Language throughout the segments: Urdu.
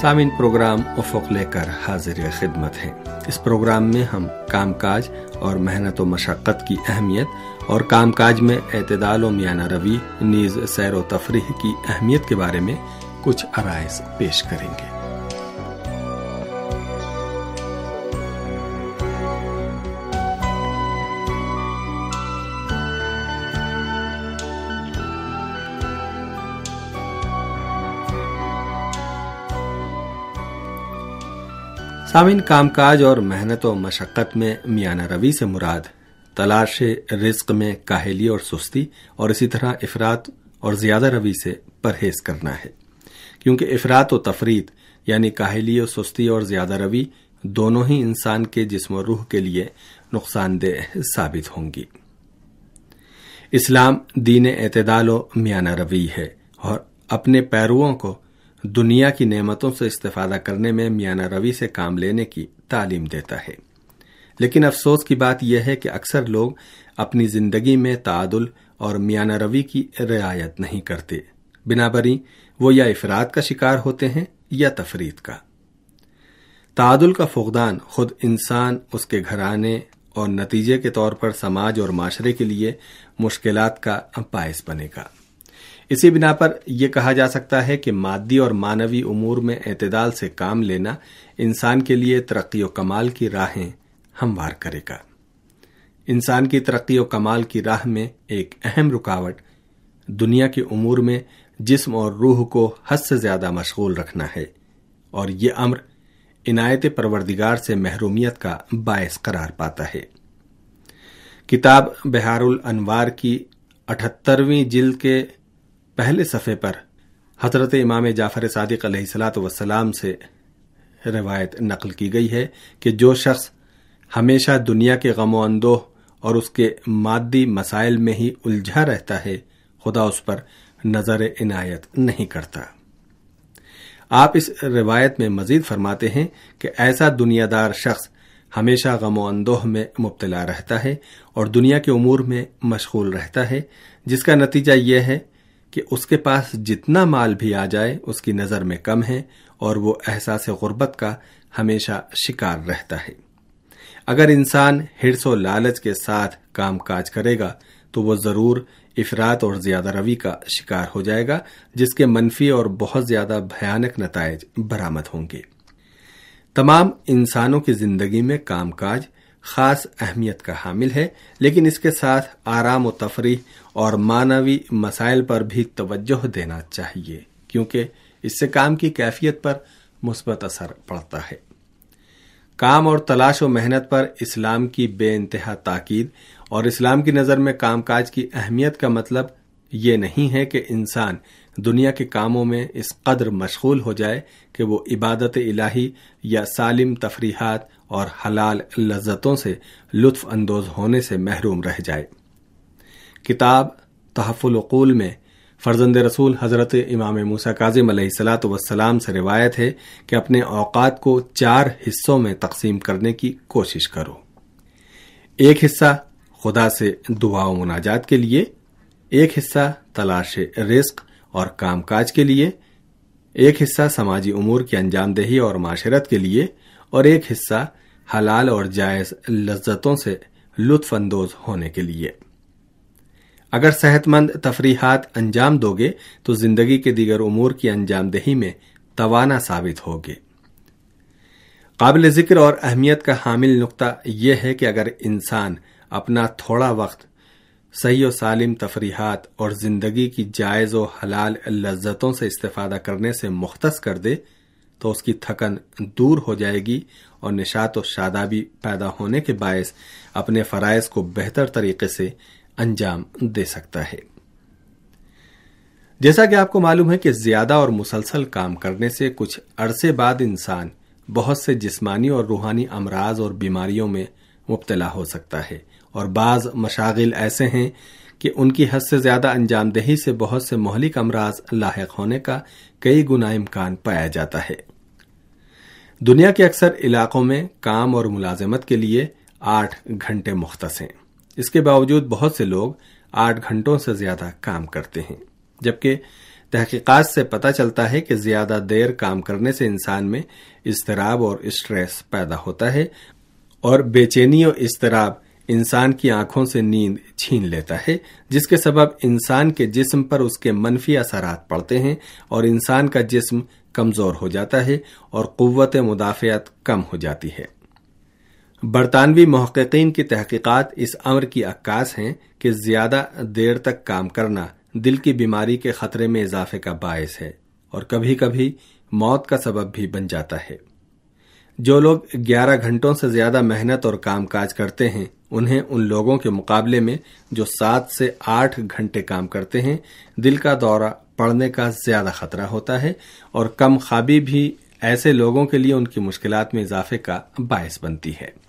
سامعین، پروگرام افق لے کر حاضر خدمت ہیں۔ اس پروگرام میں ہم کام کاج اور محنت و مشقت کی اہمیت اور کام کاج میں اعتدال و میانہ روی، نیز سیر و تفریح کی اہمیت کے بارے میں کچھ عرائض پیش کریں گے۔ سامعین کام کاج اور محنت و مشقت میں میانہ روی سے مراد، تلاش رزق میں کاہلی اور سستی اور اسی طرح افراد اور زیادہ روی سے پرہیز کرنا ہے۔ کیونکہ افراد و تفرید یعنی کاہلی و سستی اور زیادہ روی دونوں ہی انسان کے جسم و روح کے لیے نقصان دہ ثابت ہوں گی۔ اسلام دین اعتدال و میانہ روی ہے اور اپنے پیروؤں کو دنیا کی نعمتوں سے استفادہ کرنے میں میانہ روی سے کام لینے کی تعلیم دیتا ہے۔ لیکن افسوس کی بات یہ ہے کہ اکثر لوگ اپنی زندگی میں تعادل اور میانہ روی کی رعایت نہیں کرتے۔ بنا بری، وہ یا افراد کا شکار ہوتے ہیں یا تفرید کا۔ تعادل کا فقدان خود انسان، اس کے گھرانے اور نتیجے کے طور پر سماج اور معاشرے کے لیے مشکلات کا باعث بنے گا۔ اسی بنا پر یہ کہا جا سکتا ہے کہ مادی اور مانوی امور میں اعتدال سے کام لینا انسان کے لیے ترقی و کمال کی راہیں ہموار کرے گا۔ انسان کی ترقی و کمال کی راہ میں ایک اہم رکاوٹ دنیا کے امور میں جسم اور روح کو حد سے زیادہ مشغول رکھنا ہے اور یہ امر عنایت پروردگار سے محرومیت کا باعث قرار پاتا ہے۔ کتاب بہار الانوار کی اٹھترویں جلد کے پہلے صفحے پر حضرت امام جعفر صادق علیہ السلاۃ وسلام سے روایت نقل کی گئی ہے کہ جو شخص ہمیشہ دنیا کے غم و اندوہ اور اس کے مادی مسائل میں ہی الجھا رہتا ہے، خدا اس پر نظر عنایت نہیں کرتا۔ آپ اس روایت میں مزید فرماتے ہیں کہ ایسا دنیا دار شخص ہمیشہ غم و اندوہ میں مبتلا رہتا ہے اور دنیا کے امور میں مشغول رہتا ہے، جس کا نتیجہ یہ ہے کہ اس کے پاس جتنا مال بھی آ جائے، اس کی نظر میں کم ہے اور وہ احساس غربت کا ہمیشہ شکار رہتا ہے۔ اگر انسان ہرس و لالچ کے ساتھ کام کاج کرے گا، تو وہ ضرور افراد اور زیادہ روی کا شکار ہو جائے گا، جس کے منفی اور بہت زیادہ بھیانک نتائج برامد ہوں گے۔ تمام انسانوں کی زندگی میں کام کاج خاص اہمیت کا حامل ہے، لیکن اس کے ساتھ آرام و تفریح اور مانوی مسائل پر بھی توجہ دینا چاہیے، کیونکہ اس سے کام کی کیفیت پر مثبت اثر پڑتا ہے۔ کام اور تلاش و محنت پر اسلام کی بے انتہا تاکید اور اسلام کی نظر میں کام کاج کی اہمیت کا مطلب یہ نہیں ہے کہ انسان دنیا کے کاموں میں اس قدر مشغول ہو جائے کہ وہ عبادت الہی یا سالم تفریحات اور حلال لذتوں سے لطف اندوز ہونے سے محروم رہ جائے۔ کتاب تحف العقول میں فرزند رسول حضرت امام موسا کاظم علیہ السلاۃ وسلام سے روایت ہے کہ اپنے اوقات کو چار حصوں میں تقسیم کرنے کی کوشش کرو۔ ایک حصہ خدا سے دعا و مناجات کے لیے، ایک حصہ تلاش رزق اور کام کاج کے لیے، ایک حصہ سماجی امور کی انجام دہی اور معاشرت کے لیے اور ایک حصہ حلال اور جائز لذتوں سے لطف اندوز ہونے کے لیے۔ اگر صحت مند تفریحات انجام دو گے تو زندگی کے دیگر امور کی انجام دہی میں توانا ثابت ہوگے۔ قابل ذکر اور اہمیت کا حامل نقطہ یہ ہے کہ اگر انسان اپنا تھوڑا وقت صحیح و سالم تفریحات اور زندگی کی جائز و حلال لذتوں سے استفادہ کرنے سے مختص کر دے تو اس کی تھکن دور ہو جائے گی اور نشات و شادابی پیدا ہونے کے باعث اپنے فرائض کو بہتر طریقے سے انجام دے سکتا ہے۔ جیسا کہ آپ کو معلوم ہے کہ زیادہ اور مسلسل کام کرنے سے کچھ عرصے بعد انسان بہت سے جسمانی اور روحانی امراض اور بیماریوں میں مبتلا ہو سکتا ہے اور بعض مشاغل ایسے ہیں کہ ان کی حد سے زیادہ انجام دہی سے بہت سے مہلک امراض لاحق ہونے کا کئی گنا امکان پایا جاتا ہے۔ دنیا کے اکثر علاقوں میں کام اور ملازمت کے لیے آٹھ گھنٹے مختص ہیں۔ اس کے باوجود بہت سے لوگ آٹھ گھنٹوں سے زیادہ کام کرتے ہیں، جبکہ تحقیقات سے پتہ چلتا ہے کہ زیادہ دیر کام کرنے سے انسان میں اضطراب اور اسٹریس پیدا ہوتا ہے اور بے چینی اور اضطراب انسان کی آنکھوں سے نیند چھین لیتا ہے، جس کے سبب انسان کے جسم پر اس کے منفی اثرات پڑتے ہیں اور انسان کا جسم کمزور ہو جاتا ہے اور قوت مدافعت کم ہو جاتی ہے۔ برطانوی محققین کی تحقیقات اس امر کی عکاس ہیں کہ زیادہ دیر تک کام کرنا دل کی بیماری کے خطرے میں اضافے کا باعث ہے اور کبھی کبھی موت کا سبب بھی بن جاتا ہے۔ جو لوگ گیارہ گھنٹوں سے زیادہ محنت اور کام کاج کرتے ہیں، انہیں ان لوگوں کے مقابلے میں جو سات سے آٹھ گھنٹے کام کرتے ہیں، دل کا دورہ پڑنے کا زیادہ خطرہ ہوتا ہے اور کم خوابی بھی ایسے لوگوں کے لیے ان کی مشکلات میں اضافے کا باعث بنتی ہے۔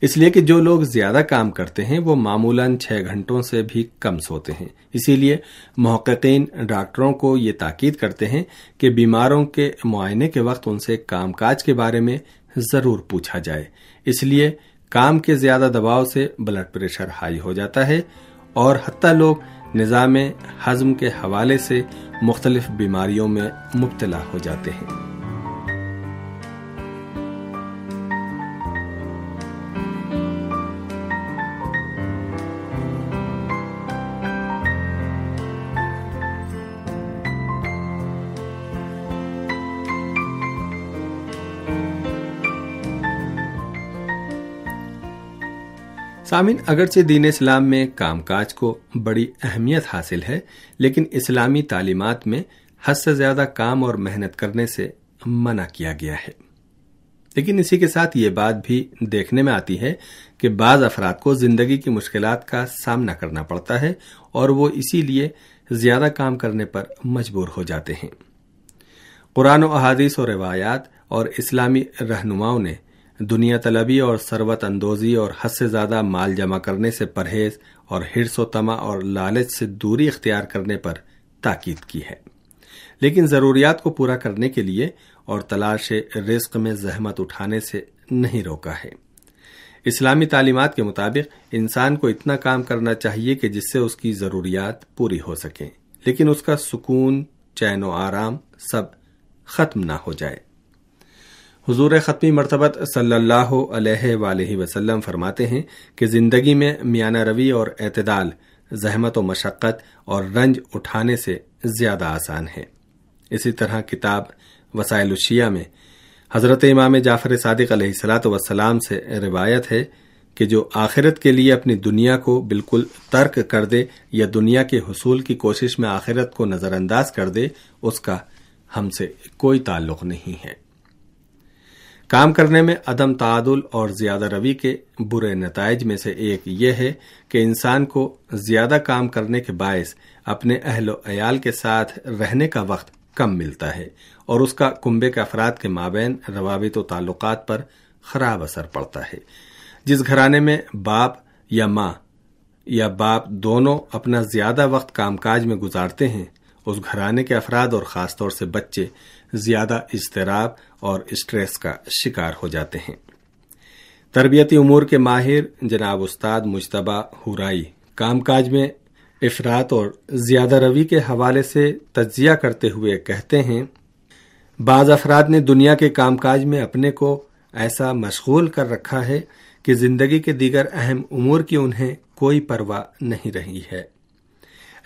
اس لیے کہ جو لوگ زیادہ کام کرتے ہیں وہ معمولاً چھ گھنٹوں سے بھی کم سوتے ہیں۔ اسی لیے محققین ڈاکٹروں کو یہ تاکید کرتے ہیں کہ بیماروں کے معائنے کے وقت ان سے کام کاج کے بارے میں ضرور پوچھا جائے۔ اس لیے کام کے زیادہ دباؤ سے بلڈ پریشر ہائی ہو جاتا ہے اور حتیٰ لوگ نظام ہضم کے حوالے سے مختلف بیماریوں میں مبتلا ہو جاتے ہیں۔ سامن اگرچہ دین اسلام میں کام کاج کو بڑی اہمیت حاصل ہے، لیکن اسلامی تعلیمات میں حد سے زیادہ کام اور محنت کرنے سے منع کیا گیا ہے۔ لیکن اسی کے ساتھ یہ بات بھی دیکھنے میں آتی ہے کہ بعض افراد کو زندگی کی مشکلات کا سامنا کرنا پڑتا ہے اور وہ اسی لیے زیادہ کام کرنے پر مجبور ہو جاتے ہیں۔ قرآن و احادیث و روایات اور اسلامی رہنماؤں نے دنیا طلبی اور سروت اندوزی اور حد سے زیادہ مال جمع کرنے سے پرہیز اور ہرس و تما اور لالچ سے دوری اختیار کرنے پر تاکید کی ہے۔ لیکن ضروریات کو پورا کرنے کے لیے اور تلاش رزق میں زحمت اٹھانے سے نہیں روکا ہے۔ اسلامی تعلیمات کے مطابق انسان کو اتنا کام کرنا چاہیے کہ جس سے اس کی ضروریات پوری ہو سکیں، لیکن اس کا سکون، چین و آرام سب ختم نہ ہو جائے۔ حضور ختمی مرتبت صلی اللہ علیہ وآلہ وسلم فرماتے ہیں کہ زندگی میں میانہ روی اور اعتدال، زحمت و مشقت اور رنج اٹھانے سے زیادہ آسان ہے۔ اسی طرح کتاب وسائل الشیہ میں حضرت امام جعفر صادق علیہ السلاۃ وسلام سے روایت ہے کہ جو آخرت کے لیے اپنی دنیا کو بالکل ترک کر دے یا دنیا کے حصول کی کوشش میں آخرت کو نظر انداز کر دے، اس کا ہم سے کوئی تعلق نہیں ہے۔ کام کرنے میں عدم تعادل اور زیادہ روی کے برے نتائج میں سے ایک یہ ہے کہ انسان کو زیادہ کام کرنے کے باعث اپنے اہل و عیال کے ساتھ رہنے کا وقت کم ملتا ہے اور اس کا کنبے کے افراد کے مابین روابط و تعلقات پر خراب اثر پڑتا ہے۔ جس گھرانے میں باپ یا ماں یا باپ دونوں اپنا زیادہ وقت کام کاج میں گزارتے ہیں اس گھرانے کے افراد اور خاص طور سے بچے زیادہ اضطراب اور اسٹریس کا شکار ہو جاتے ہیں۔ تربیتی امور کے ماہر جناب استاد مشتبہ ہورائی کام کاج میں افراد اور زیادہ روی کے حوالے سے تجزیہ کرتے ہوئے کہتے ہیں، بعض افراد نے دنیا کے کام کاج میں اپنے کو ایسا مشغول کر رکھا ہے کہ زندگی کے دیگر اہم امور کی انہیں کوئی پرواہ نہیں رہی ہے۔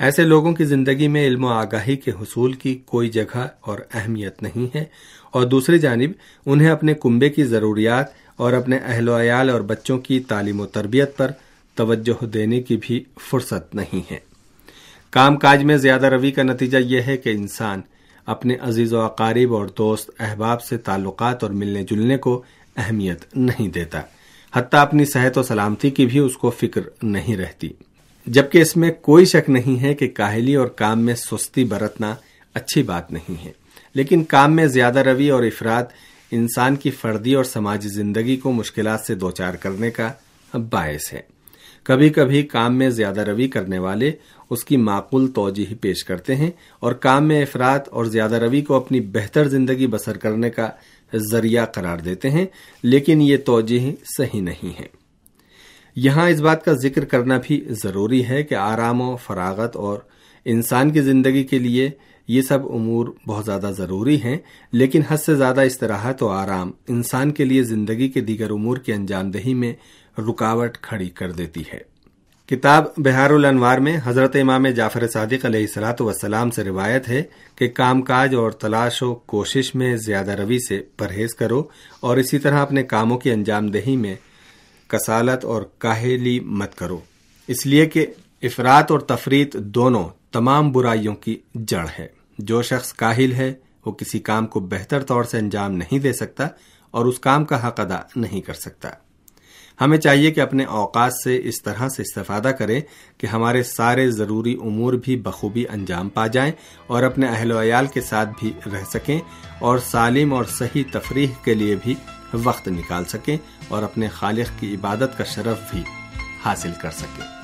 ایسے لوگوں کی زندگی میں علم و آگاہی کے حصول کی کوئی جگہ اور اہمیت نہیں ہے اور دوسری جانب، انہیں اپنے کنبے کی ضروریات اور اپنے اہل و عیال اور بچوں کی تعلیم و تربیت پر توجہ دینے کی بھی فرصت نہیں ہے۔ کام کاج میں زیادہ روی کا نتیجہ یہ ہے کہ انسان اپنے عزیز و اقارب اور دوست، احباب سے تعلقات اور ملنے جلنے کو اہمیت نہیں دیتا، حتیٰ اپنی صحت و سلامتی کی بھی اس کو فکر نہیں رہتی۔ جبکہ اس میں کوئی شک نہیں ہے کہ کاہلی اور کام میں سستی برتنا اچھی بات نہیں ہے۔ لیکن کام میں زیادہ روی اور افراد، انسان کی فردی اور سماجی زندگی کو مشکلات سے دوچار کرنے کا باعث ہے۔ کبھی کبھی کام میں زیادہ روی کرنے والے اس کی معقول توجہ پیش کرتے ہیں اور کام میں افراد اور زیادہ روی کو اپنی بہتر زندگی بسر کرنے کا ذریعہ قرار دیتے ہیں، لیکن یہ توجہ صحیح نہیں ہے۔ یہاں اس بات کا ذکر کرنا بھی ضروری ہے کہ آرام و فراغت اور انسان کی زندگی کے لیے یہ سب امور بہت زیادہ ضروری ہیں، لیکن حد سے زیادہ استراحت و آرام انسان کے لیے زندگی کے دیگر امور کی انجام دہی میں رکاوٹ کھڑی کر دیتی ہے۔ کتاب بہار الانوار میں حضرت امام جعفر صادق علیہ السلاۃ وسلام سے روایت ہے کہ کام کاج اور تلاش و کوشش میں زیادہ روی سے پرہیز کرو اور اسی طرح اپنے کاموں کی انجام دہی میں کسالت اور کاہلی مت کرو۔ اس لیے کہ افراد اور تفریح دونوں تمام برائیوں کی جڑ ہے۔ جو شخص کاہل ہے، وہ کسی کام کو بہتر طور سے انجام نہیں دے سکتا اور اس کام کا حق ادا نہیں کر سکتا۔ ہمیں چاہیے کہ اپنے اوقات سے اس طرح سے استفادہ کریں کہ ہمارے سارے ضروری امور بھی بخوبی انجام پا جائیں اور اپنے اہل و عیال کے ساتھ بھی رہ سکیں اور سالم اور صحیح تفریح کے لیے بھی وقت نکال سکیں اور اپنے خالق کی عبادت کا شرف بھی حاصل کر سکیں۔